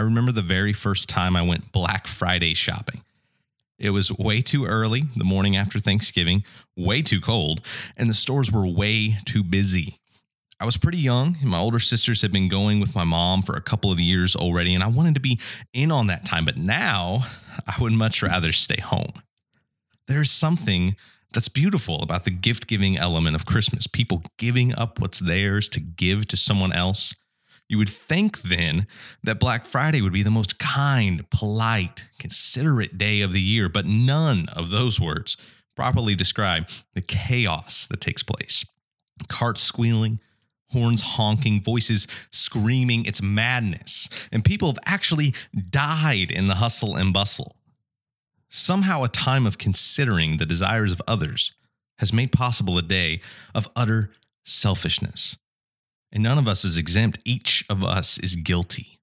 I remember the very first time I went Black Friday shopping. It was way too early, the morning after Thanksgiving, way too cold, and the stores were way too busy. I was pretty young, and my older sisters had been going with my mom for a couple of years already, and I wanted to be in on that time. But now I would much rather stay home. There's something that's beautiful about the gift giving element of Christmas, people giving up what's theirs to give to someone else. You would think then that Black Friday would be the most kind, polite, considerate day of the year, but none of those words properly describe the chaos that takes place. Carts squealing, horns honking, voices screaming. It's madness. And people have actually died in the hustle and bustle. Somehow, a time of considering the desires of others has made possible a day of utter selfishness. And none of us is exempt, each of us is guilty.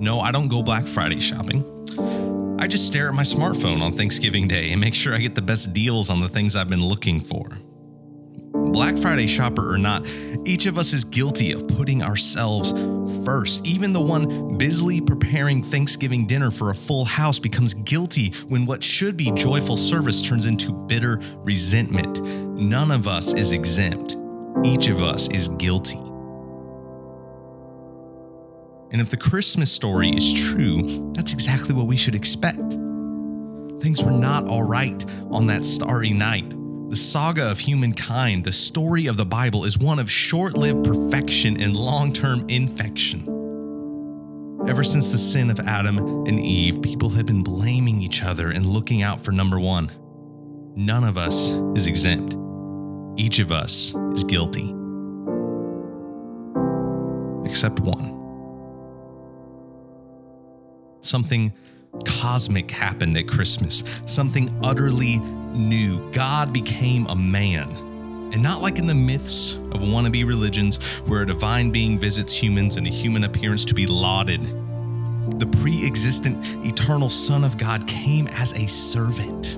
No, I don't go Black Friday shopping. I just stare at my smartphone on Thanksgiving Day and make sure I get the best deals on the things I've been looking for. Black Friday shopper or not, each of us is guilty of putting ourselves first. Even the one busily preparing Thanksgiving dinner for a full house becomes guilty when what should be joyful service turns into bitter resentment. None of us is exempt, each of us is guilty. And if the Christmas story is true, that's exactly what we should expect. Things were not all right on that starry night. The saga of humankind, the story of the Bible, is one of short lived perfection and long term infection. Ever since the sin of Adam and Eve, people have been blaming each other and looking out for number one. None of us is exempt, each of us is guilty. Except one. Something cosmic happened at Christmas, something utterly new. God became a man. And not like in the myths of wannabe religions where a divine being visits humans in a human appearance to be lauded. The pre existent, eternal Son of God came as a servant.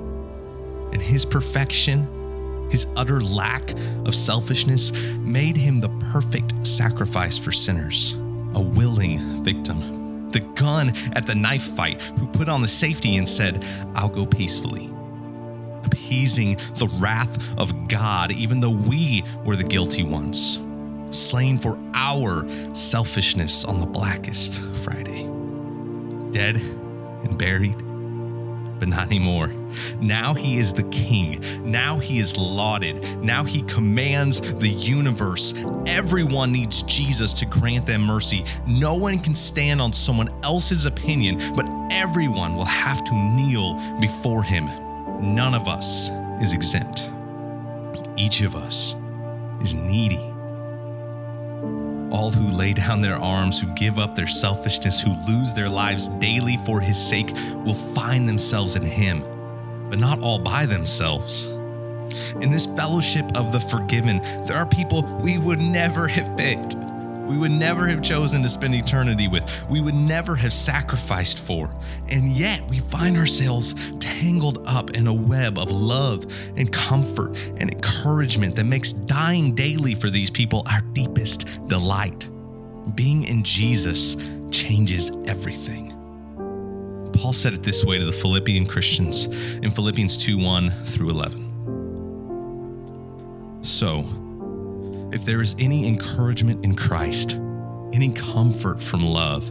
And his perfection, his utter lack of selfishness, made him the perfect sacrifice for sinners, a willing victim the gun at the knife fight, who put on the safety and said, I'll go peacefully. Appeasing the wrath of God, even though we were the guilty ones, slain for our selfishness on the blackest Friday. Dead and buried but not anymore. Now he is the king. Now he is lauded. Now he commands the universe. Everyone needs Jesus to grant them mercy. No one can stand on someone else's opinion, but everyone will have to kneel before him. None of us is exempt. Each of us is needy all who lay down their arms, who give up their selfishness, who lose their lives daily for his sake, will find themselves in him, but not all by themselves. In this fellowship of the forgiven, there are people we would never have picked we would never have chosen to spend eternity with, we would never have sacrificed for. And yet we find ourselves tangled up in a web of love and comfort and encouragement that makes dying daily for these people our deepest delight. Being in Jesus changes everything. Paul said it this way to the Philippian Christians in Philippians 2 1 through 11. So, if there is any encouragement in Christ, any comfort from love,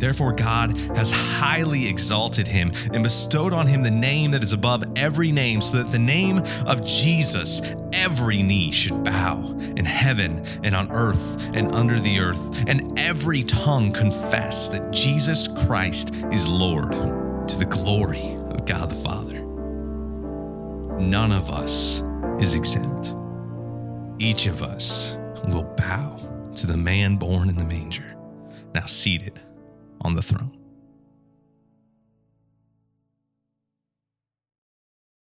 Therefore, God has highly exalted him and bestowed on him the name that is above every name, so that the name of Jesus every knee should bow in heaven and on earth and under the earth, and every tongue confess that Jesus Christ is Lord to the glory of God the Father. None of us is exempt. Each of us will bow to the man born in the manger, now seated on the throne.